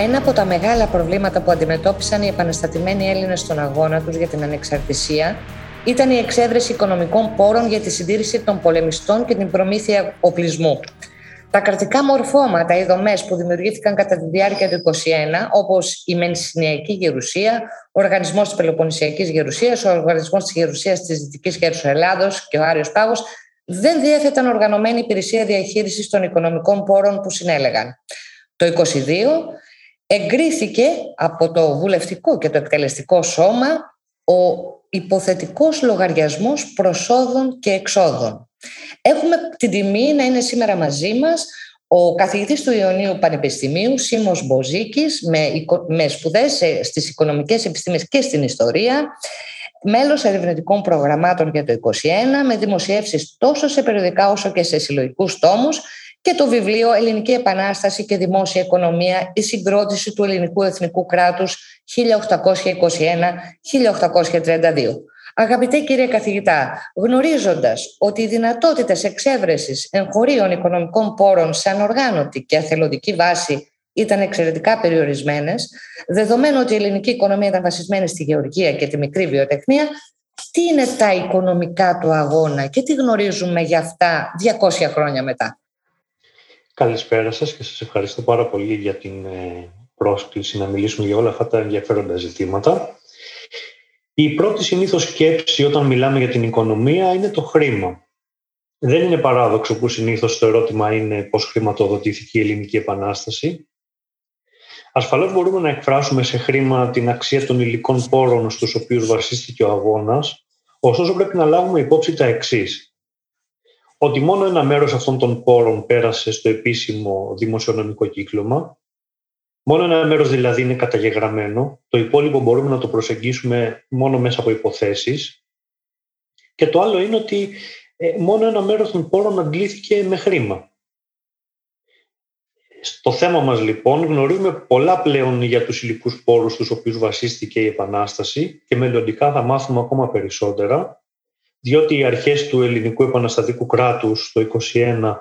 Ένα από τα μεγάλα προβλήματα που αντιμετώπισαν οι επαναστατημένοι Έλληνες στον αγώνα τους για την ανεξαρτησία ήταν η εξέβρεση οικονομικών πόρων για τη συντήρηση των πολεμιστών και την προμήθεια οπλισμού. Τα κρατικά μορφώματα, οι δομές που δημιουργήθηκαν κατά τη διάρκεια του 1921, όπως η Μενσηνιακή Γερουσία, ο Οργανισμός της Πελοποννησιακής Γερουσίας, ο Οργανισμός της Γερουσίας της Δυτικής Γέρου Ελλάδος και ο Άριος Πάγος, δεν διέθεταν οργανωμένη υπηρεσία διαχείρισης των οικονομικών πόρων που συνέλεγαν. Το 1922 εγκρίθηκε από το βουλευτικό και το εκτελεστικό σώμα ο υποθετικός λογαριασμός προσόδων και εξόδων. Έχουμε την τιμή να είναι σήμερα μαζί μας ο καθηγητής του Ιωνίου Πανεπιστημίου, Σίμος Μποζίκης, με, με σπουδές στις οικονομικές επιστήμες και στην ιστορία, μέλος ερευνητικών προγραμμάτων για το 2021, με δημοσιεύσεις τόσο σε περιοδικά όσο και σε συλλογικούς τόμους και το βιβλίο «Ελληνική Επανάσταση και Δημόσια Οικονομία. Η συγκρότηση του ελληνικού εθνικού κράτους 1821-1832». Αγαπητέ κύριε καθηγητά, γνωρίζοντας ότι οι δυνατότητες εξέβρεσης εγχωρίων οικονομικών πόρων σε ανοργάνωτη και αθελοντική βάση ήταν εξαιρετικά περιορισμένες, δεδομένου ότι η ελληνική οικονομία ήταν βασισμένη στη γεωργία και τη μικρή βιοτεχνία, τι είναι τα οικονομικά του αγώνα και τι γνωρίζουμε για αυτά 200 χρόνια μετά. Καλησπέρα σας και σας ευχαριστώ πάρα πολύ για την ε, πρόσκληση να μιλήσουμε για όλα αυτά τα ενδιαφέροντα ζητήματα. Η πρώτη συνήθως σκέψη όταν μιλάμε για την οικονομία είναι το χρήμα. Δεν είναι παράδοξο που συνήθως το ερώτημα είναι πώς χρηματοδοτήθηκε η Ελληνική Επανάσταση. Ασφαλώς μπορούμε να εκφράσουμε σε χρήμα την αξία των υλικών πόρων στους οποίους βασίστηκε ο αγώνας, ωστόσο πρέπει να λάβουμε υπόψη τα εξής ότι μόνο ένα μέρος αυτών των πόρων πέρασε στο επίσημο δημοσιονομικό κύκλωμα. Μόνο ένα μέρος δηλαδή είναι καταγεγραμμένο. Το υπόλοιπο μπορούμε να το προσεγγίσουμε μόνο μέσα από υποθέσεις. Και το άλλο είναι ότι ε, μόνο ένα μέρος των πόρων αντλήθηκε με χρήμα. Στο θέμα μας λοιπόν γνωρίζουμε πολλά πλέον για τους υλικούς πόρους στους οποίους βασίστηκε η Επανάσταση και μελλοντικά θα μάθουμε ακόμα περισσότερα διότι οι αρχές του ελληνικού επαναστατικού κράτους το 1921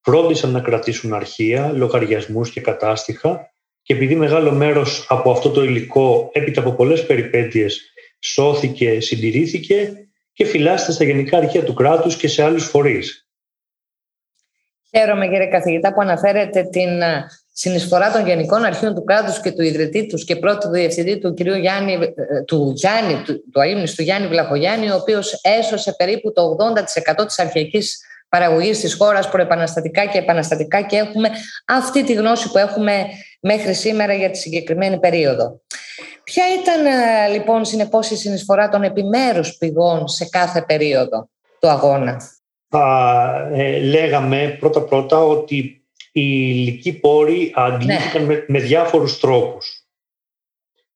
φρόντισαν να κρατήσουν αρχεία, λογαριασμούς και κατάστοιχα και επειδή μεγάλο μέρος από αυτό το υλικό έπειτα από πολλές περιπέτειες σώθηκε, συντηρήθηκε και φυλάσσεται στα γενικά αρχεία του κράτους και σε άλλους φορείς. Χαίρομαι κύριε καθηγητά που αναφέρετε την συνεισφορά των Γενικών Αρχείων του κράτους και του ιδρυτή τους και πρώτου διευθυντή του κυρίου Γιάννη, ε, του Γιάννη, του, του του Γιάννη Βλαχογιάννη, ο οποίος έσωσε περίπου το 80% της αρχαϊκής παραγωγής της χώρας προεπαναστατικά και επαναστατικά και έχουμε αυτή τη γνώση που έχουμε μέχρι σήμερα για τη συγκεκριμένη περίοδο. Ποια ήταν ε, λοιπόν συνεπώς η συνεισφορά των επιμέρους πηγών σε κάθε περίοδο του αγώνα; Θα ε, λέγαμε πρώτα-πρώτα ότι οι υλικοί πόροι αντλήθηκαν ναι. με, με διάφορους τρόπους.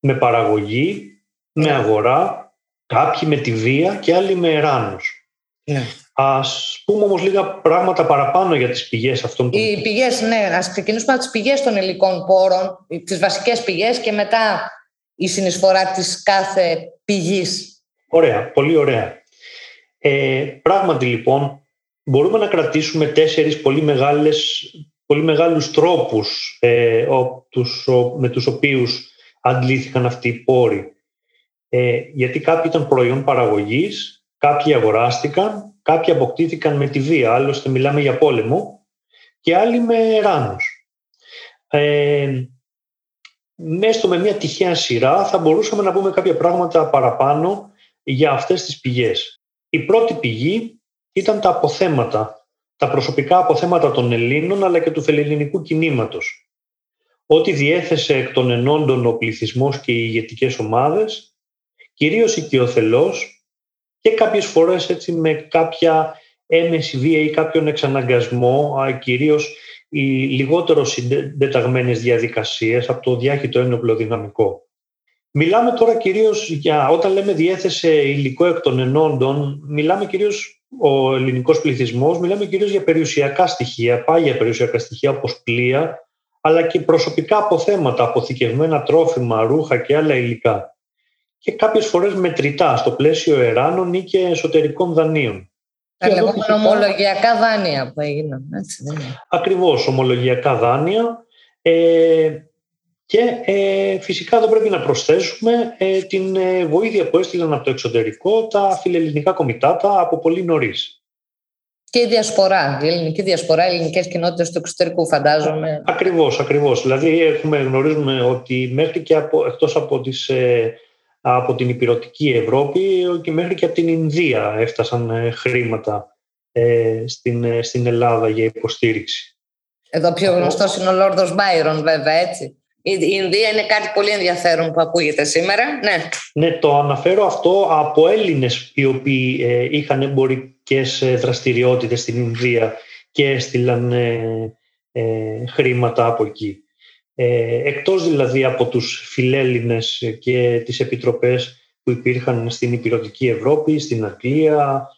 Με παραγωγή, με ναι. αγορά, κάποιοι με τη βία και άλλοι με εράνους. Ναι. Ας πούμε όμως λίγα πράγματα παραπάνω για τις πηγές αυτών των... Οι πηγές, ναι. Ας ξεκινήσουμε από τις πηγές των υλικών πόρων, τις βασικές πηγές και μετά η συνεισφορά της κάθε πηγής. Ωραία, πολύ ωραία. Ε, πράγματι λοιπόν, μπορούμε να κρατήσουμε τέσσερις πολύ μεγάλες πολύ μεγάλους τρόπους ε, ο, τους, με τους οποίους αντλήθηκαν αυτοί οι πόροι. Ε, γιατί κάποιοι ήταν προϊόν παραγωγής, κάποιοι αγοράστηκαν, κάποιοι αποκτήθηκαν με τη βία, άλλωστε μιλάμε για πόλεμο, και άλλοι με ράνους. Ε, μέσα με μια τυχαία σειρά θα μπορούσαμε να πούμε κάποια πράγματα παραπάνω για αυτές τις πηγές. Η πρώτη πηγή ήταν τα αποθέματα τα προσωπικά αποθέματα των Ελλήνων αλλά και του φελελληνικού κινήματος. Ό,τι διέθεσε εκ των ενόντων ο πληθυσμός και οι ηγετικές ομάδες, κυρίως οικειοθελώς και κάποιες φορές έτσι με κάποια έμεση βία ή κάποιον εξαναγκασμό, κυρίως οι λιγότερο συντεταγμένες διαδικασίες από το διάχυτο ένοπλο δυναμικό. Μιλάμε τώρα κυρίως για, όταν λέμε διέθεσε υλικό εκ των ενόντων, μιλάμε κυρίως ο ελληνικός πληθυσμός, μιλάμε κυρίως για περιουσιακά στοιχεία, πάγια περιουσιακά στοιχεία όπως πλοία, αλλά και προσωπικά αποθέματα, αποθηκευμένα τρόφιμα, ρούχα και άλλα υλικά. Και κάποιες φορές μετρητά στο πλαίσιο εράνων ή και εσωτερικών δανείων. Τα λεγόμενα ομολογιακά δάνεια που έγιναν. Έτσι, Ακριβώς, ομολογιακά δάνεια. Ε, Και ε, φυσικά δεν πρέπει να προσθέσουμε ε, την ε, βοήθεια που έστειλαν από το εξωτερικό τα φιλελληνικά κομιτάτα από πολύ νωρίς. Και η διασπορά, η ελληνική διασπορά, οι ελληνικές κοινότητες του εξωτερικού, φαντάζομαι. Ακριβώς, ακριβώς. Δηλαδή, έχουμε, γνωρίζουμε ότι μέχρι και από, εκτός από, τις, από την υπηρετική Ευρώπη και μέχρι και από την Ινδία έφτασαν χρήματα στην, στην Ελλάδα για υποστήριξη. Εδώ πιο γνωστός είναι ο Λόρδος Μπάιρον βέβαια, έτσι. Η Ινδία είναι κάτι πολύ ενδιαφέρον που ακούγεται σήμερα. Ναι, ναι το αναφέρω αυτό από Έλληνες οι οποίοι ε, είχαν εμπορικές ε, δραστηριότητες στην Ινδία και έστειλαν ε, ε, χρήματα από εκεί. Ε, εκτός δηλαδή από τους φιλέλληνες και τις επιτροπές που υπήρχαν στην υπηρετική Ευρώπη, στην Αγγλία,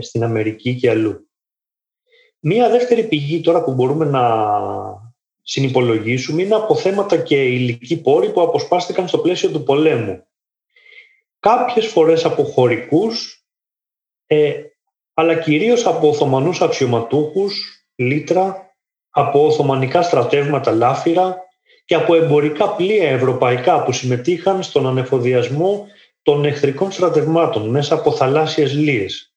στην Αμερική και αλλού. Μία δεύτερη πηγή τώρα που μπορούμε να συνυπολογίσουμε είναι από θέματα και υλικοί πόροι που αποσπάστηκαν στο πλαίσιο του πολέμου. Κάποιες φορές από χωρικούς, ε, αλλά κυρίως από Οθωμανούς αξιωματούχους, λίτρα, από Οθωμανικά στρατεύματα λάφυρα και από εμπορικά πλοία ευρωπαϊκά που συμμετείχαν στον ανεφοδιασμό των εχθρικών στρατευμάτων μέσα από θαλάσσιες λίες.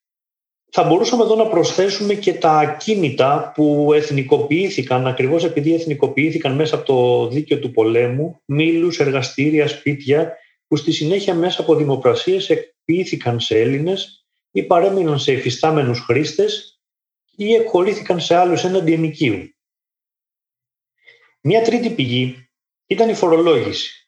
Θα μπορούσαμε εδώ να προσθέσουμε και τα ακίνητα που εθνικοποιήθηκαν, ακριβώς επειδή εθνικοποιήθηκαν μέσα από το δίκαιο του πολέμου, μήλους, εργαστήρια, σπίτια, που στη συνέχεια μέσα από δημοπρασίες εκποιήθηκαν σε Έλληνες ή παρέμειναν σε εφιστάμενους χρήστες ή εκχωρήθηκαν σε άλλους έναντι ενοικίου. Μια τρίτη πηγή ήταν η φορολόγηση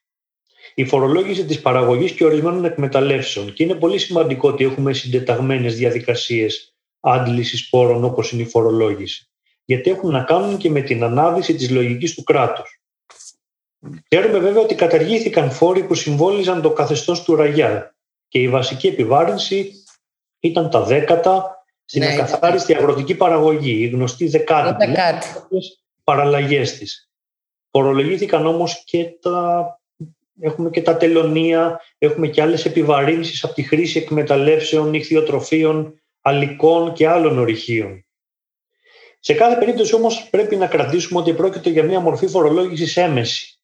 η φορολόγηση της παραγωγής και ορισμένων εκμεταλλεύσεων. Και είναι πολύ σημαντικό ότι έχουμε συντεταγμένες διαδικασίες άντλησης πόρων όπως είναι η φορολόγηση. Γιατί έχουν να κάνουν και με την ανάδυση της λογικής του κράτους. Ξέρουμε βέβαια ότι καταργήθηκαν φόροι που συμβόλιζαν το καθεστώς του Ραγιά και η βασική επιβάρυνση ήταν τα δέκατα στην ναι, ακαθάριστη αγροτική παραγωγή, η γνωστή δεκάτη, παραλλαγές της. Φορολογήθηκαν όμως και τα έχουμε και τα τελωνία, έχουμε και άλλες επιβαρύνσεις από τη χρήση εκμεταλλεύσεων, νυχθειοτροφίων, αλικών και άλλων ορυχείων. Σε κάθε περίπτωση όμως πρέπει να κρατήσουμε ότι πρόκειται για μια μορφή φορολόγησης έμεση.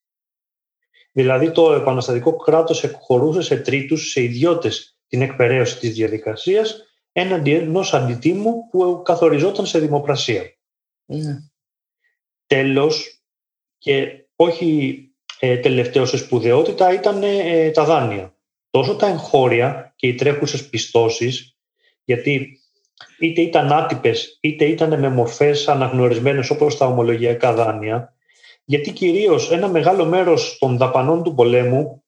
Δηλαδή το επαναστατικό κράτος εκχωρούσε σε τρίτους, σε ιδιώτες την εκπαιρέωση της διαδικασίας έναντι ενός αντιτίμου που καθοριζόταν σε δημοπρασία. Mm. Τέλος, και όχι ε, τελευταίο σε σπουδαιότητα ήταν ε, τα δάνεια. Τόσο τα εγχώρια και οι τρέχουσες πιστώσεις, γιατί είτε ήταν άτυπες είτε ήταν με μορφές αναγνωρισμένες όπως τα ομολογιακά δάνεια, γιατί κυρίως ένα μεγάλο μέρος των δαπανών του πολέμου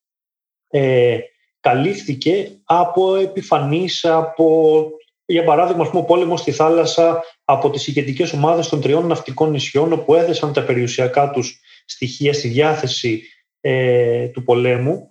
ε, καλύφθηκε από επιφανείς, από, για παράδειγμα, ο πόλεμος στη θάλασσα, από τις ηγετικές ομάδες των τριών ναυτικών νησιών, όπου έδεσαν τα περιουσιακά τους στοιχεία στη διάθεση ε, του πολέμου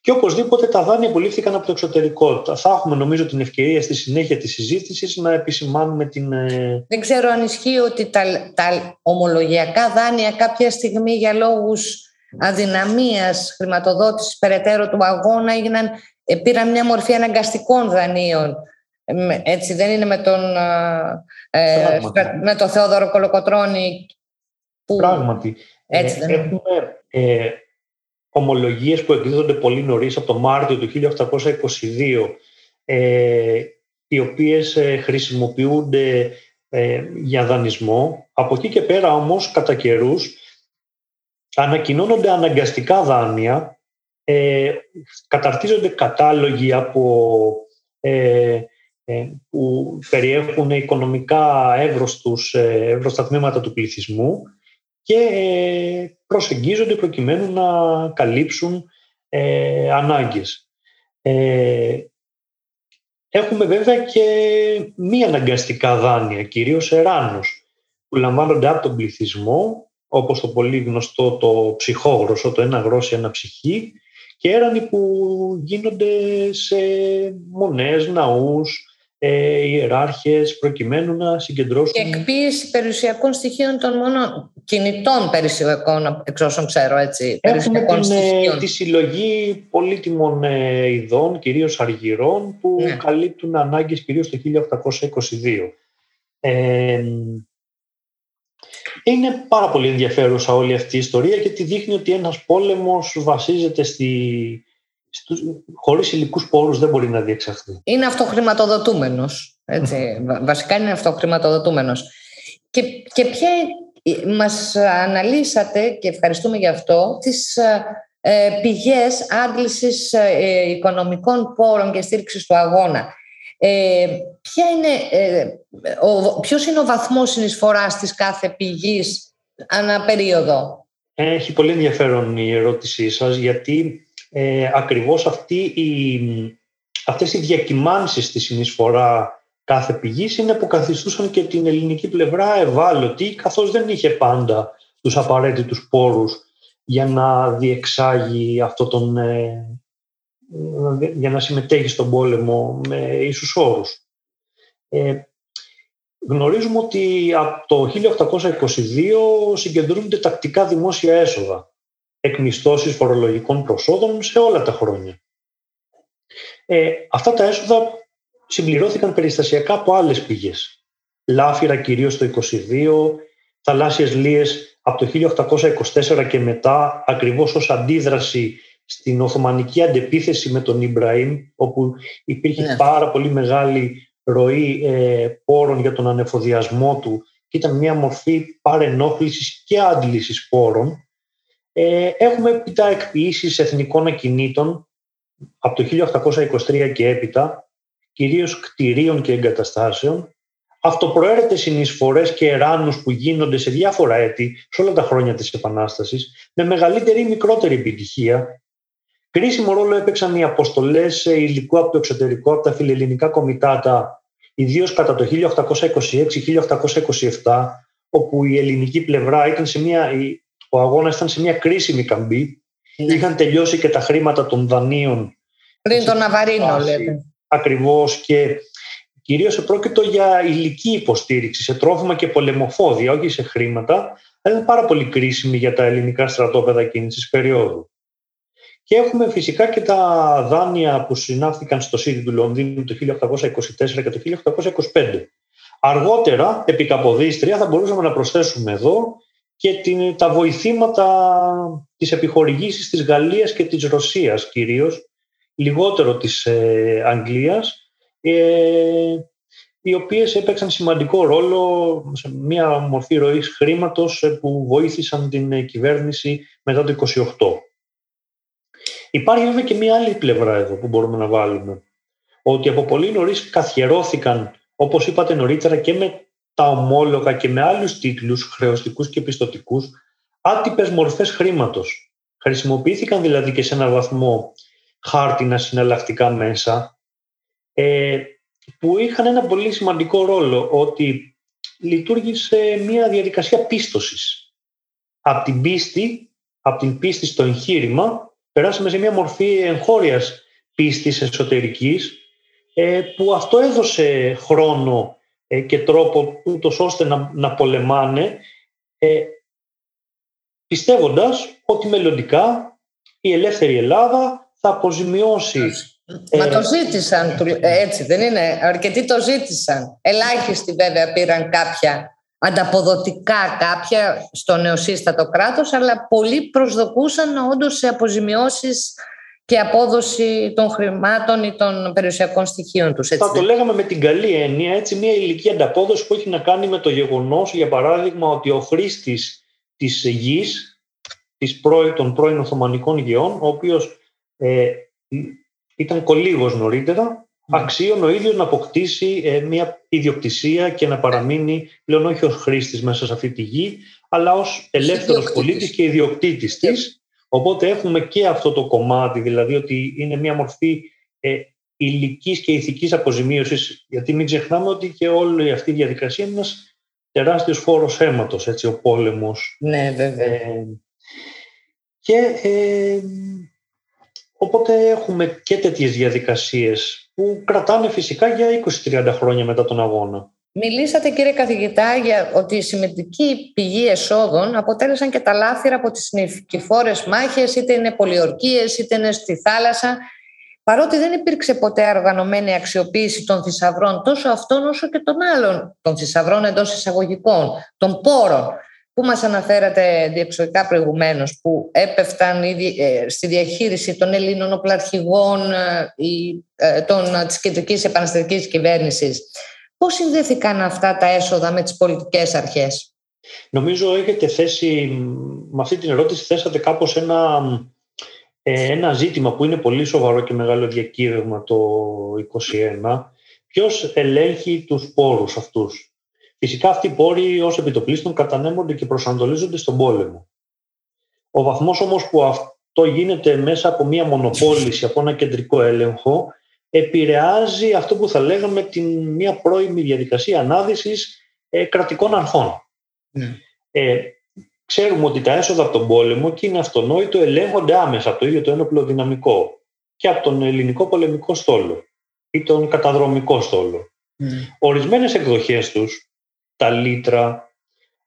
και οπωσδήποτε τα δάνεια που λήφθηκαν από το εξωτερικό. Θα έχουμε νομίζω την ευκαιρία στη συνέχεια της συζήτησης να επισημάνουμε την... Ε, Δεν ξέρω αν ισχύει ότι τα, τα ομολογιακά δάνεια κάποια στιγμή για λόγους αδυναμίας χρηματοδότησης περαιτέρω του αγώνα έγιναν, ε, πήραν μια μορφή αναγκαστικών δανείων. Έτσι δεν είναι με τον, ε, με τον Θεόδωρο Κολοκοτρώνη που... Πράγματι. Έτσι, ε, έχουμε ε, ομολογίες που εκδίδονται πολύ νωρίς από το Μάρτιο του 1822 ε, οι οποίες ε, χρησιμοποιούνται ε, για δανεισμό. Από εκεί και πέρα όμως κατά καιρούς ανακοινώνονται αναγκαστικά δάνεια, ε, καταρτίζονται κατάλογοι από, ε, που περιέχουν οικονομικά εύρωστους, εύρωστα τμήματα του πληθυσμού και ε, προσεγγίζονται προκειμένου να καλύψουν ε, ανάγκες. Ε, έχουμε βέβαια και μη αναγκαστικά δάνεια, κυρίως εράνους, που λαμβάνονται από τον πληθυσμό, όπως το πολύ γνωστό το ψυχόγροσο, το ένα γρόσι, ένα ψυχή, και έρανοι που γίνονται σε μονές, ναούς, ε, ιεράρχες προκειμένου να συγκεντρώσουν... Και εκποίηση περιουσιακών στοιχείων των μονών, κινητών περιουσιακών, εξ όσων ξέρω έτσι. Έχουμε την, ε, τη συλλογή πολύτιμων ε, ειδών, κυρίως αργυρών, που ναι. καλύπτουν ανάγκες κυρίως το 1822. Ε, Είναι πάρα πολύ ενδιαφέρουσα όλη αυτή η ιστορία γιατί δείχνει ότι ένας πόλεμος βασίζεται στη... Στους... χωρίς υλικούς πόρους δεν μπορεί να διεξαχθεί. Είναι αυτοχρηματοδοτούμενος. Έτσι. Βασικά είναι αυτοχρηματοδοτούμενος. Και, και ποια μας αναλύσατε και ευχαριστούμε γι' αυτό τις ε, πηγές άντλησης ε, οικονομικών πόρων και στήριξης του αγώνα. Ε, ποια είναι, ε, ο, ποιος είναι ο βαθμός συνεισφοράς της κάθε πηγής ανά περίοδο; Έχει πολύ ενδιαφέρον η ερώτησή σας γιατί ε, ακριβώς αυτή η, αυτές οι διακυμάνσεις στη συνεισφορά κάθε πηγής είναι που καθιστούσαν και την ελληνική πλευρά ευάλωτη καθώς δεν είχε πάντα τους απαραίτητους πόρους για να διεξάγει αυτό τον, ε, για να συμμετέχει στον πόλεμο με ίσους όρους. Ε, γνωρίζουμε ότι από το 1822 συγκεντρώνονται τακτικά δημόσια έσοδα, εκμισθώσεις φορολογικών προσόδων σε όλα τα χρόνια. Ε, αυτά τα έσοδα συμπληρώθηκαν περιστασιακά από άλλες πηγές. Λάφυρα κυρίως το 22, θαλάσσιες λίες από το 1824 και μετά, ακριβώς ως αντίδραση στην Οθωμανική αντεπίθεση με τον Ιμπραήμ, όπου υπήρχε ναι. πάρα πολύ μεγάλη ροή ε, πόρων για τον ανεφοδιασμό του και ήταν μια μορφή παρενόχλησης και άντλησης πόρων. Ε, έχουμε έπειτα εκποιήσεις εθνικών ακινήτων από το 1823 και έπειτα, κυρίως κτηρίων και εγκαταστάσεων, αυτοπροαίρετε συνεισφορές και εράνους που γίνονται σε διάφορα έτη, σε όλα τα χρόνια της Επανάστασης, με μεγαλύτερη ή μικρότερη επιτυχία, Κρίσιμο ρόλο έπαιξαν οι αποστολές υλικού από το εξωτερικό, από τα φιλελληνικά κομιτάτα, ιδίως κατά το 1826-1827, όπου η ελληνική πλευρά ήταν σε μια, ο αγώνας ήταν σε μια κρίσιμη καμπή. Ναι. Είχαν τελειώσει και τα χρήματα των δανείων. Πριν τον Ναβαρίνο, λέτε. Ακριβώς και κυρίως επρόκειτο για υλική υποστήριξη σε τρόφιμα και πολεμοφόδια, όχι σε χρήματα, αλλά ήταν πάρα πολύ κρίσιμη για τα ελληνικά στρατόπεδα εκείνης της περίοδου. Και έχουμε φυσικά και τα δάνεια που συνάφθηκαν στο City του Λονδίνου το 1824 και το 1825. Αργότερα, επί Καποδίστρια, θα μπορούσαμε να προσθέσουμε εδώ και την, τα βοηθήματα της επιχορηγήσεις της Γαλλίας και της Ρωσίας κυρίως, λιγότερο της ε, Αγγλίας, ε, οι οποίες έπαιξαν σημαντικό ρόλο σε μια μορφή ροής χρήματος ε, που βοήθησαν την κυβέρνηση μετά το 28. Υπάρχει βέβαια και μία άλλη πλευρά εδώ που μπορούμε να βάλουμε. Ότι από πολύ νωρίς καθιερώθηκαν, όπως είπατε νωρίτερα, και με τα ομόλογα και με άλλους τίτλους χρεωστικούς και πιστοτικούς, άτυπες μορφές χρήματος. Χρησιμοποιήθηκαν δηλαδή και σε έναν βαθμό χάρτινα συναλλακτικά μέσα, ε, που είχαν ένα πολύ σημαντικό ρόλο, ότι λειτουργήσε μια διαδικασία πίστοσης. Από την πίστη, από την πίστη στο εγχείρημα, περάσαμε σε μια μορφή εγχώριας πίστης εσωτερικής ε, που αυτό έδωσε χρόνο ε, και τρόπο ούτως ώστε να, να πολεμάνε ε, πιστεύοντας ότι μελλοντικά η ελεύθερη Ελλάδα θα αποζημιώσει Μα το ζήτησαν, έτσι δεν είναι, αρκετοί το ζήτησαν. Ελάχιστοι βέβαια πήραν κάποια ανταποδοτικά κάποια στο νεοσύστατο κράτος, αλλά πολλοί προσδοκούσαν όντως σε αποζημιώσεις και απόδοση των χρημάτων ή των περιουσιακών στοιχείων τους. Έτσι, Θα το λέγαμε με την καλή έννοια, έτσι μια ηλική ανταπόδοση που έχει να κάνει με το γεγονός, για παράδειγμα, ότι ο χρήστης της γης, της πρώην, των πρώην Οθωμανικών γεών, ο οποίος ε, ήταν κολίγος νωρίτερα, ναι. αξίων ο ίδιος να αποκτήσει ε, μια ιδιοκτησία και να παραμείνει πλέον όχι ως χρήστης μέσα σε αυτή τη γη, αλλά ως ελεύθερος πολίτης και ιδιοκτήτης της. Οπότε έχουμε και αυτό το κομμάτι, δηλαδή ότι είναι μια μορφή ε, υλικής και ηθικής αποζημίωσης, γιατί μην ξεχνάμε ότι και όλη αυτή η διαδικασία είναι ένας τεράστιος φόρος αίματος, έτσι, ο πόλεμος. Ναι, βέβαια. Ε, και ε, οπότε έχουμε και τέτοιες διαδικασίες που κρατάνε φυσικά για 20-30 χρόνια μετά τον αγώνα. Μιλήσατε κύριε καθηγητά για ότι η σημαντική πηγή εσόδων αποτέλεσαν και τα λάθηρα από τις νηφικηφόρες μάχες, είτε είναι πολιορκίες, είτε είναι στη θάλασσα. παρότι δεν υπήρξε ποτέ οργανωμένη αξιοποίηση των θησαυρών, τόσο αυτών όσο και των άλλων, των θησαυρών εντός εισαγωγικών, των πόρων, που μας αναφέρατε διεξοδικά προηγουμένως, που έπεφταν ε, στη διαχείριση των Ελλήνων οπλαρχηγών ή ε, των, της κεντρικής επαναστατικής κυβέρνησης. Πώς συνδέθηκαν αυτά τα έσοδα με τις πολιτικές αρχές; Νομίζω έχετε θέσει, με αυτή την ερώτηση θέσατε κάπως ένα, ε, ένα ζήτημα που είναι πολύ σοβαρό και μεγάλο διακύβευμα το 2021. Ποιος ελέγχει τους πόρους αυτούς; Φυσικά αυτοί οι πόροι ως επιτοπλίστων κατανέμονται και προσανατολίζονται στον πόλεμο. Ο βαθμός όμως που αυτό γίνεται μέσα από μια μονοπόληση, από ένα κεντρικό έλεγχο, επηρεάζει αυτό που θα λέγαμε την μια πρώιμη διαδικασία ανάδυσης ε, κρατικών αρχών. Ναι. Ε, ξέρουμε ότι τα έσοδα από τον πόλεμο και είναι αυτονόητο ελέγχονται άμεσα από το ίδιο το ένοπλο δυναμικό και από τον ελληνικό πολεμικό στόλο ή τον καταδρομικό στόλο. Mm. Ορισμένες εκδοχές τους, τα λίτρα,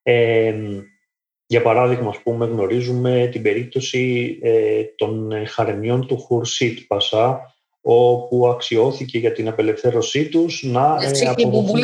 ε, για παράδειγμα, ας πούμε, γνωρίζουμε την περίπτωση ε, των χαρεμιών του Χουρσίτ Πασά, όπου αξιώθηκε για την απελευθέρωσή τους να ε, αποδοθούν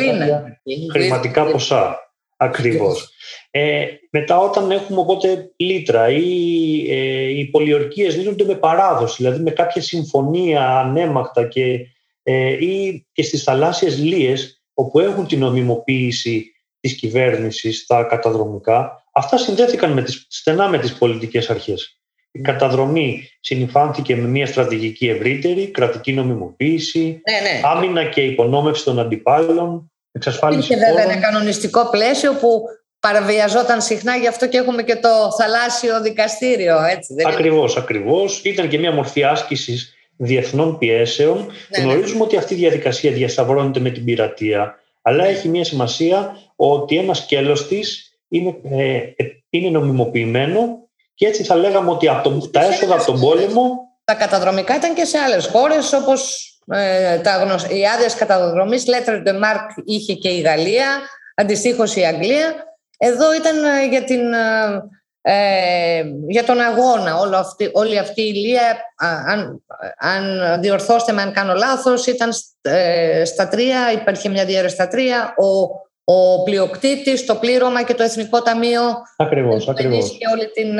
χρηματικά ποσά. Ακριβώς. Ε, μετά όταν έχουμε οπότε λίτρα ή ε, οι πολιορκίες λύνονται με παράδοση, δηλαδή με κάποια συμφωνία ανέμακτα και, ε, ή και στις θαλάσσιες λίες όπου έχουν την νομιμοποίηση της κυβέρνησης στα καταδρομικά, αυτά συνδέθηκαν με τις, στενά με τις πολιτικές αρχές. Η καταδρομή συνυφάνθηκε με μια στρατηγική ευρύτερη, κρατική νομιμοποίηση, ναι, ναι. άμυνα και υπονόμευση των αντιπάλων, εξασφάλιση Υπήρχε βέβαια ένα κανονιστικό πλαίσιο που παραβιαζόταν συχνά, γι' αυτό και έχουμε και το θαλάσσιο δικαστήριο. Έτσι, δεν ακριβώς, είναι. ακριβώς. Ήταν και μια μορφή άσκησης διεθνών πιέσεων. Ναι, ναι. Γνωρίζουμε ότι αυτή η διαδικασία διασταυρώνεται με την πειρατεία, αλλά έχει μια σημασία ότι ένα σκέλος της είναι, ε, ε, είναι νομιμοποιημένο και έτσι θα λέγαμε ότι από τα έσοδα από τον πόλεμο... Τα καταδρομικά ήταν και σε άλλες χώρες όπως ε, τα γνωσ... οι άδειες καταδρομής, Letter de Mark είχε και η Γαλλία, αντιστοίχως η Αγγλία. Εδώ ήταν ε, για, την, ε, ε, για τον αγώνα. Όλη αυτή, όλη αυτή η λία, αν, αν διορθώστε με αν κάνω λάθος, ήταν ε, στα τρία, υπήρχε μια διαίρεση στα τρία, ο ο πλειοκτήτης, το πλήρωμα και το Εθνικό Ταμείο ακριβώς, ακριβώς. και όλη την,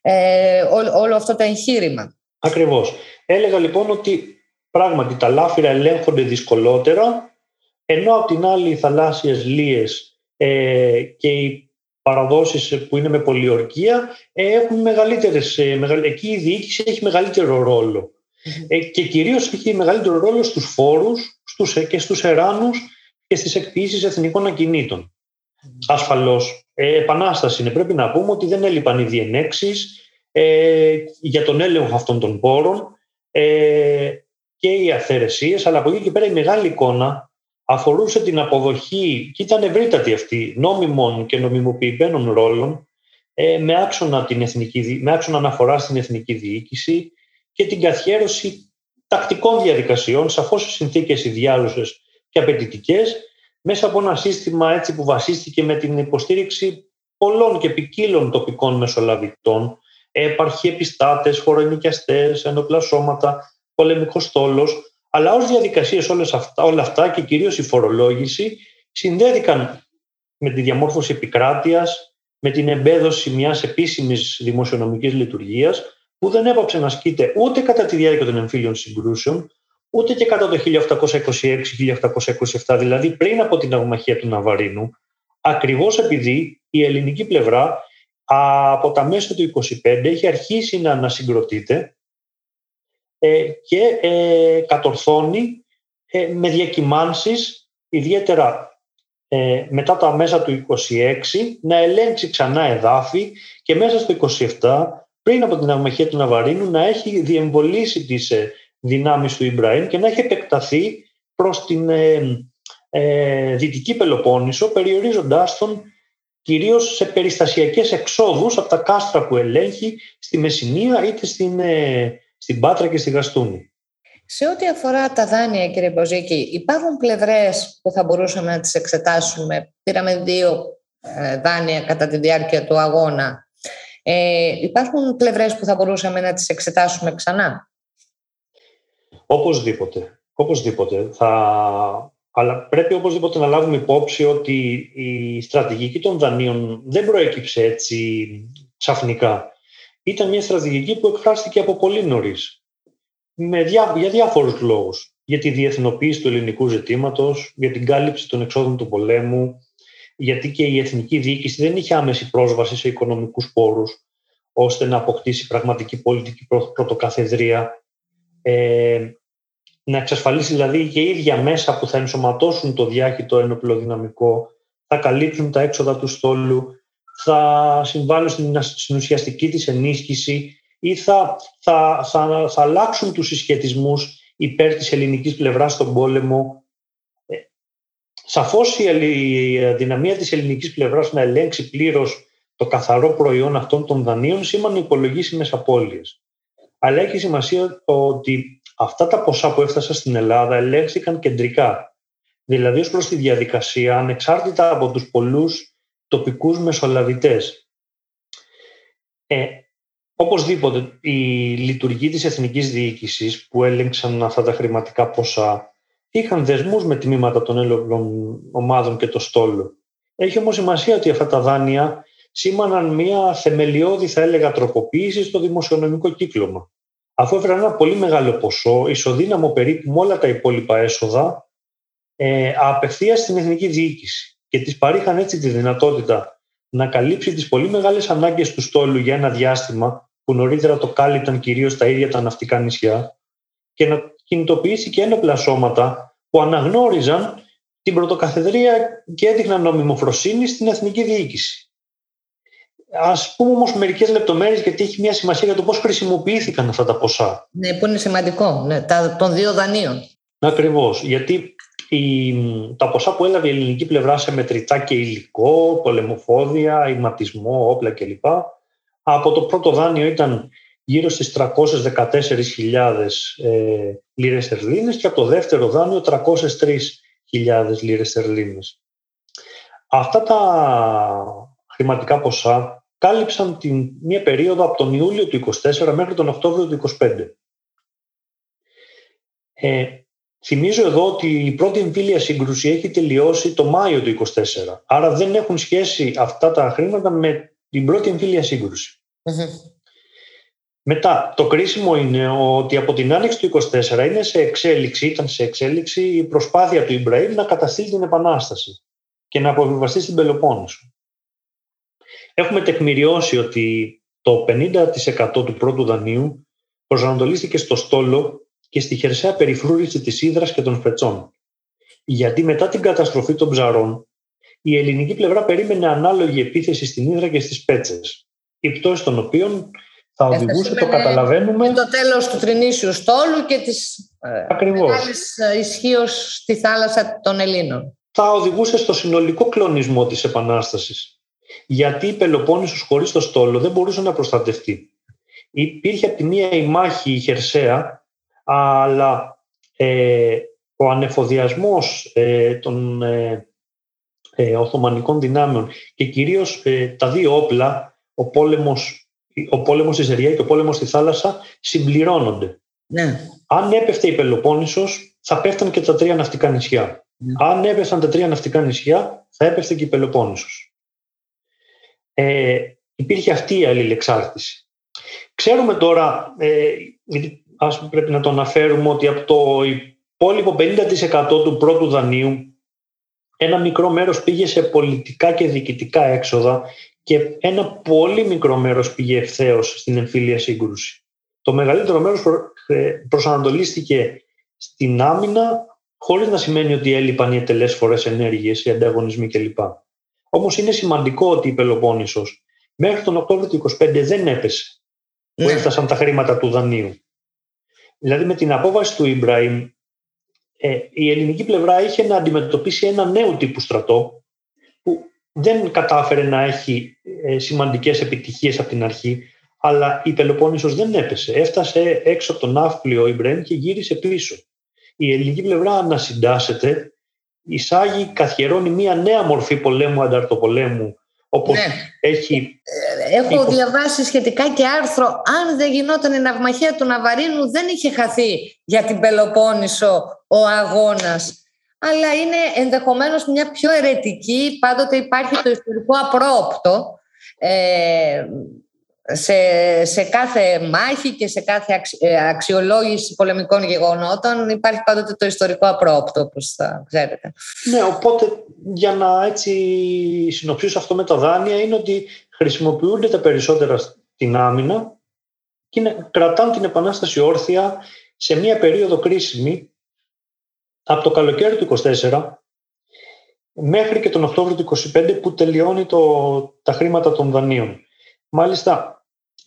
ε, όλο, αυτό το εγχείρημα. Ακριβώς. Έλεγα λοιπόν ότι πράγματι τα λάφυρα ελέγχονται δυσκολότερα ενώ από την άλλη οι θαλάσσιες λίες ε, και οι παραδόσεις που είναι με πολιορκία ε, έχουν μεγαλύτερες, ε, εκεί η διοίκηση έχει μεγαλύτερο ε, και κυρίως έχει μεγαλύτερο ρόλο στους φόρους στους, και στους εράνους και στις εκποίησεις εθνικών ακινήτων. Ασφαλώς, ε, επανάσταση είναι. Πρέπει να πούμε ότι δεν έλειπαν οι διενέξεις ε, για τον έλεγχο αυτών των πόρων ε, και οι αθαιρεσίες, αλλά από εκεί και πέρα η μεγάλη εικόνα αφορούσε την αποδοχή, και ήταν ευρύτατη αυτή, νόμιμων και νομιμοποιημένων ρόλων, ε, με, άξονα την εθνική, με άξονα αναφορά στην εθνική διοίκηση και την καθιέρωση τακτικών διαδικασιών, σαφώς σε συνθήκες ιδιάλουσες και απαιτητικές, μέσα από ένα σύστημα έτσι που βασίστηκε με την υποστήριξη πολλών και ποικίλων τοπικών μεσολαβητών, έπαρχοι επιστάτες, χωρονοικιαστέ, ενόπλα σώματα, πολεμικός στόλος, αλλά ως διαδικασίες όλα αυτά και κυρίως η φορολόγηση συνδέθηκαν με τη διαμόρφωση επικράτειας, με την εμπέδωση μιας επίσημης δημοσιονομικής λειτουργίας, που δεν έπαψε να ασκείται ούτε κατά τη διάρκεια των εμφύλιων συγκρούσεων, ούτε και κατά το 1826-1827, δηλαδή πριν από την αγμαχία του Ναβαρίνου, ακριβώς επειδή η ελληνική πλευρά από τα μέσα του 25 έχει αρχίσει να ανασυγκροτείται ε, και ε, κατορθώνει ε, με διακυμάνσεις, ιδιαίτερα μετά τα μέσα του 26, να ελέγξει ξανά εδάφη και μέσα στο 27, πριν από την αγμαχία του Ναβαρίνου, να έχει διεμβολήσει τις δυνάμεις του Ιμπραήμ και να έχει επεκταθεί προς την ε, ε, Δυτική Πελοπόννησο περιορίζοντάς τον κυρίως σε περιστασιακές εξόδους από τα κάστρα που ελέγχει στη Μεσσηνία είτε στην, ε, στην Πάτρα και στη Γαστούνη. Σε ό,τι αφορά τα δάνεια, κύριε Μποζίκη, υπάρχουν πλευρές που θα μπορούσαμε να τις εξετάσουμε. Πήραμε δύο ε, δάνεια κατά τη διάρκεια του αγώνα. Ε, υπάρχουν πλευρές που θα μπορούσαμε να τις εξετάσουμε ξανά; Οπωσδήποτε. Οπωσδήποτε. Θα... Αλλά πρέπει οπωσδήποτε να λάβουμε υπόψη ότι η στρατηγική των δανείων δεν προέκυψε έτσι ξαφνικά. Ήταν μια στρατηγική που εκφράστηκε από πολύ νωρίς. Διά... Για διάφορους λόγους. Για τη διεθνοποίηση του ελληνικού ζητήματος, για την κάλυψη των εξόδων του πολέμου, γιατί και η εθνική διοίκηση δεν είχε άμεση πρόσβαση σε οικονομικούς πόρους, ώστε να αποκτήσει πραγματική πολιτική πρωτοκαθεδρία. Ε, να εξασφαλίσει δηλαδή και ίδια μέσα που θα ενσωματώσουν το διάχυτο ένοπλο δυναμικό, θα καλύψουν τα έξοδα του στόλου, θα συμβάλλουν στην ουσιαστική της ενίσχυση ή θα, θα, θα, θα αλλάξουν τους συσχετισμούς υπέρ της ελληνικής πλευράς στον πόλεμο. Ε, σαφώς η δυναμία της ελληνικής πλευράς να ελέγξει πλήρως το καθαρό προϊόν αυτών των δανείων σήμανε υπολογίσιμες απώλειες. Αλλά έχει σημασία ότι αυτά τα ποσά που έφτασαν στην Ελλάδα ελέγχθηκαν κεντρικά. Δηλαδή ως προς τη διαδικασία, ανεξάρτητα από τους πολλούς τοπικούς μεσολαβητές. Ε, οπωσδήποτε, η λειτουργή της εθνικής διοίκησης που έλεγξαν αυτά τα χρηματικά ποσά είχαν δεσμούς με τμήματα των έλογων ομάδων και το στόλο. Έχει όμως σημασία ότι αυτά τα δάνεια σήμαναν μια θεμελιώδη, θα έλεγα, τροποποίηση στο δημοσιονομικό κύκλωμα αφού έφεραν ένα πολύ μεγάλο ποσό, ισοδύναμο περίπου με όλα τα υπόλοιπα έσοδα, ε, απευθείας στην εθνική διοίκηση και της παρήχαν έτσι τη δυνατότητα να καλύψει τις πολύ μεγάλες ανάγκες του στόλου για ένα διάστημα που νωρίτερα το κάλυπταν κυρίως τα ίδια τα ναυτικά νησιά και να κινητοποιήσει και ένοπλα σώματα που αναγνώριζαν την πρωτοκαθεδρία και έδειχναν νομιμοφροσύνη στην εθνική διοίκηση. Α πούμε όμως μερικές λεπτομέρειες, γιατί έχει μια σημασία για το πώς χρησιμοποιήθηκαν αυτά τα ποσά. Ναι, που είναι σημαντικό. Ναι, τα, των δύο δανείων. Ακριβώς. Γιατί η, τα ποσά που έλαβε η ελληνική πλευρά σε μετρητά και υλικό, πολεμοφόδια, ηματισμό, όπλα κλπ. Από το πρώτο δάνειο ήταν γύρω στις 314.000 ε, λίρες στερλίνες και από το δεύτερο δάνειο 303.000 λίρες στερλίνες. Αυτά τα χρηματικά ποσά κάλυψαν την, μία περίοδο από τον Ιούλιο του 24 μέχρι τον Οκτώβριο του 25. Ε, θυμίζω εδώ ότι η πρώτη εμφύλια σύγκρουση έχει τελειώσει το Μάιο του 24. Άρα δεν έχουν σχέση αυτά τα χρήματα με την πρώτη εμφύλια Μετά, το κρίσιμο είναι ότι από την άνοιξη του 24 είναι σε εξέλιξη, ήταν σε εξέλιξη η προσπάθεια του Ιμπραήμ να καταστήλει την Επανάσταση και να αποβιβαστεί στην Πελοπόννησο. Έχουμε τεκμηριώσει ότι το 50% του πρώτου δανείου προσανατολίστηκε στο στόλο και στη χερσαία περιφρούρηση της Ήδρας και των Φετσών. Γιατί μετά την καταστροφή των ψαρών, η ελληνική πλευρά περίμενε ανάλογη επίθεση στην Ήδρα και στις Πέτσες, η πτώση των οποίων θα οδηγούσε, το καταλαβαίνουμε... το τέλος του τρινήσιου στόλου και της ε, μεγάλης ε, ισχύως στη θάλασσα των Ελλήνων. Θα οδηγούσε στο συνολικό κλονισμό της Επανάστασης γιατί η Πελοπόννησος χωρίς το στόλο δεν μπορούσε να προστατευτεί. Υπήρχε από τη μία η μάχη η χερσαία, αλλά ε, ο ανεφοδιασμός ε, των ε, ε, Οθωμανικών δυνάμεων και κυρίως ε, τα δύο όπλα, ο πόλεμος, ο πόλεμος στη Ζεριά και ο πόλεμος στη θάλασσα, συμπληρώνονται. Ναι. Αν έπεφτε η Πελοπόννησος, θα πέφταν και τα τρία ναυτικά νησιά. Ναι. Αν έπεφταν τα τρία ναυτικά νησιά, θα έπεφτε και η Πελοπόννησος ε, υπήρχε αυτή η αλληλεξάρτηση. Ξέρουμε τώρα, ε, ας πρέπει να το αναφέρουμε, ότι από το υπόλοιπο 50% του πρώτου δανείου ένα μικρό μέρος πήγε σε πολιτικά και διοικητικά έξοδα και ένα πολύ μικρό μέρος πήγε ευθέως στην εμφύλια σύγκρουση. Το μεγαλύτερο μέρος ε, προσανατολίστηκε στην άμυνα χωρίς να σημαίνει ότι έλειπαν οι ετελές ενέργειες, οι ανταγωνισμοί κλπ. Όμως είναι σημαντικό ότι η Πελοπόννησος μέχρι τον Οκτώβριο του 25 δεν έπεσε που ναι. έφτασαν τα χρήματα του δανείου. Δηλαδή με την απόβαση του Ιμπραήμ ε, η ελληνική πλευρά είχε να αντιμετωπίσει ένα νέο τύπου στρατό που δεν κατάφερε να έχει ε, σημαντικές επιτυχίες από την αρχή αλλά η Πελοπόννησος δεν έπεσε. Έφτασε έξω από τον ναύπλιο ο Ιμπραήμ και γύρισε πίσω. Η ελληνική πλευρά ανασυντάσσεται εισάγει, καθιερώνει μια νέα μορφή πολέμου ανταρτοπολέμου όπως ναι. έχει... έχω διαβάσει σχετικά και άρθρο αν δεν γινόταν η ναυμαχία του Ναβαρίνου δεν είχε χαθεί για την Πελοπόννησο ο αγώνας αλλά είναι ενδεχομένως μια πιο ερετική πάντοτε υπάρχει το ιστορικό απρόοπτο ε, σε, σε κάθε μάχη και σε κάθε ε, αξιολόγηση πολεμικών γεγονότων υπάρχει πάντοτε το ιστορικό απρόπτο, όπως θα ξέρετε. Ναι, οπότε για να έτσι συνοψίσω αυτό με τα δάνεια είναι ότι χρησιμοποιούνται τα περισσότερα στην άμυνα και είναι, κρατάνε την επανάσταση όρθια σε μια περίοδο κρίσιμη από το καλοκαίρι του 24 μέχρι και τον Οκτώβριο του 25 που τελειώνει το, τα χρήματα των δανείων. Μάλιστα,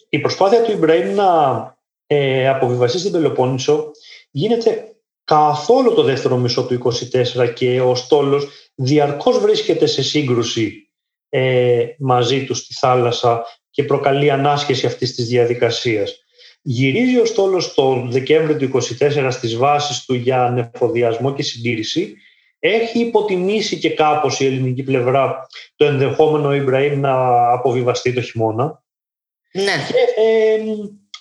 η προσπάθεια του Ιμπραήμ να ε, αποβιβαστεί στην Πελοπόννησο γίνεται καθόλου το δεύτερο μισό του 24 και ο στόλος διαρκώς βρίσκεται σε σύγκρουση ε, μαζί του στη θάλασσα και προκαλεί ανάσχεση αυτής της διαδικασίας. Γυρίζει ο στόλος το Δεκέμβριο του 24 στις βάσεις του για νεφοδιασμό και συντήρηση. Έχει υποτιμήσει και κάπως η ελληνική πλευρά το ενδεχόμενο Ιμπραήμ να αποβιβαστεί το χειμώνα. Ναι. Ε,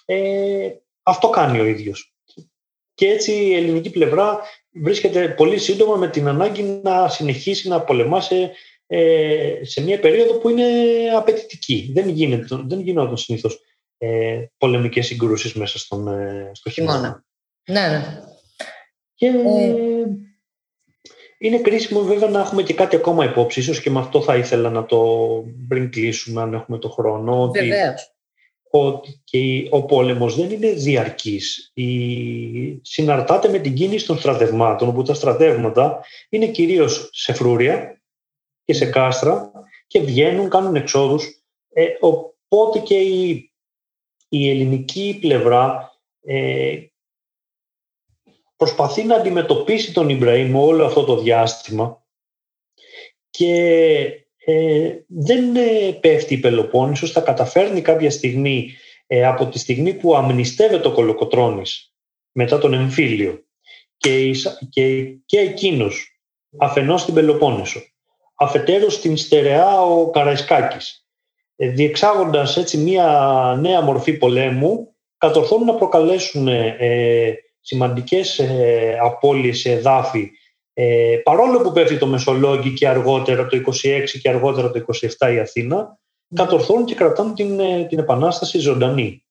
ε, αυτό κάνει ο ίδιος. Και έτσι η ελληνική πλευρά βρίσκεται πολύ σύντομα με την ανάγκη να συνεχίσει να πολεμά σε, ε, σε μια περίοδο που είναι απαιτητική. Δεν, γίνεται, δεν γινόταν συνήθως ε, πολεμικές συγκρούσεις μέσα στον, ε, στο χειμώνα. Ναι, ναι. Και είναι κρίσιμο βέβαια να έχουμε και κάτι ακόμα υπόψη, ίσως και με αυτό θα ήθελα να το πριν κλείσουμε αν έχουμε το χρόνο. Βεβαίως ότι και ο πόλεμος δεν είναι διαρκής. Η... Συναρτάται με την κίνηση των στρατευμάτων, όπου τα στρατεύματα είναι κυρίως σε φρούρια και σε κάστρα και βγαίνουν, κάνουν εξόδους. Ε, οπότε και η, η ελληνική πλευρά ε, προσπαθεί να αντιμετωπίσει τον Ιμπραήμ όλο αυτό το διάστημα και ε, δεν ε, πέφτει η Πελοπόννησος, θα καταφέρνει κάποια στιγμή ε, από τη στιγμή που αμνηστεύεται ο Κολοκοτρώνης μετά τον εμφύλιο και, και, και εκείνος αφενός στην Πελοπόννησο, αφετέρου στην Στερεά ο Καραϊσκάκης, ε, διεξάγοντας έτσι μία νέα μορφή πολέμου, κατορθώνουν να προκαλέσουν ε, σημαντικές ε, απώλειες σε εδάφη ε, παρόλο που πέφτει το Μεσολόγγι και αργότερα το 26 και αργότερα το 27 η Αθήνα, κατορθώνουν και κρατάνε την, ε, την Επανάσταση ζωντανή.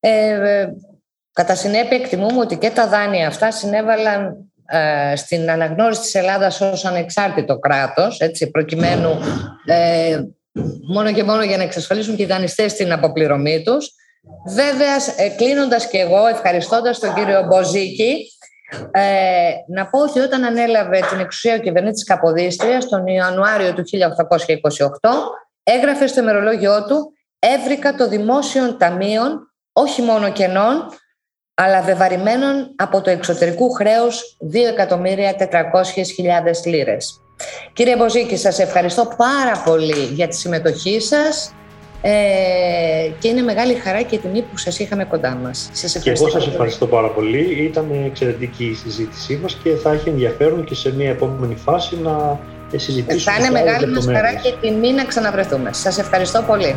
Ε, κατά συνέπεια εκτιμούμε ότι και τα δάνεια αυτά συνέβαλαν ε, στην αναγνώριση της Ελλάδας ως ανεξάρτητο κράτος, έτσι, προκειμένου ε, μόνο και μόνο για να εξασφαλίσουν και οι δανειστές την αποπληρωμή τους. Βέβαιας, ε, κλείνοντας και εγώ, ευχαριστώντας τον κύριο Μποζίκη, ε, να πω ότι όταν ανέλαβε την εξουσία ο κυβερνήτης Καποδίστριας τον Ιανουάριο του 1828 έγραφε στο ημερολόγιο του «Έβρικα το δημόσιο ταμείων όχι μόνο κενών αλλά βεβαρημένων από το εξωτερικού χρέους 2.400.000 λίρες». Κύριε Μποζίκη, σας ευχαριστώ πάρα πολύ για τη συμμετοχή σας ε, και είναι μεγάλη χαρά και τιμή που σας είχαμε κοντά μας. Σας και εγώ σας ευχαριστώ πάρα πολύ. Ήταν εξαιρετική η συζήτησή μας και θα έχει ενδιαφέρον και σε μια επόμενη φάση να συζητήσουμε. Θα είναι μεγάλη μας χαρά και τιμή να ξαναβρεθούμε. Σας ευχαριστώ πολύ.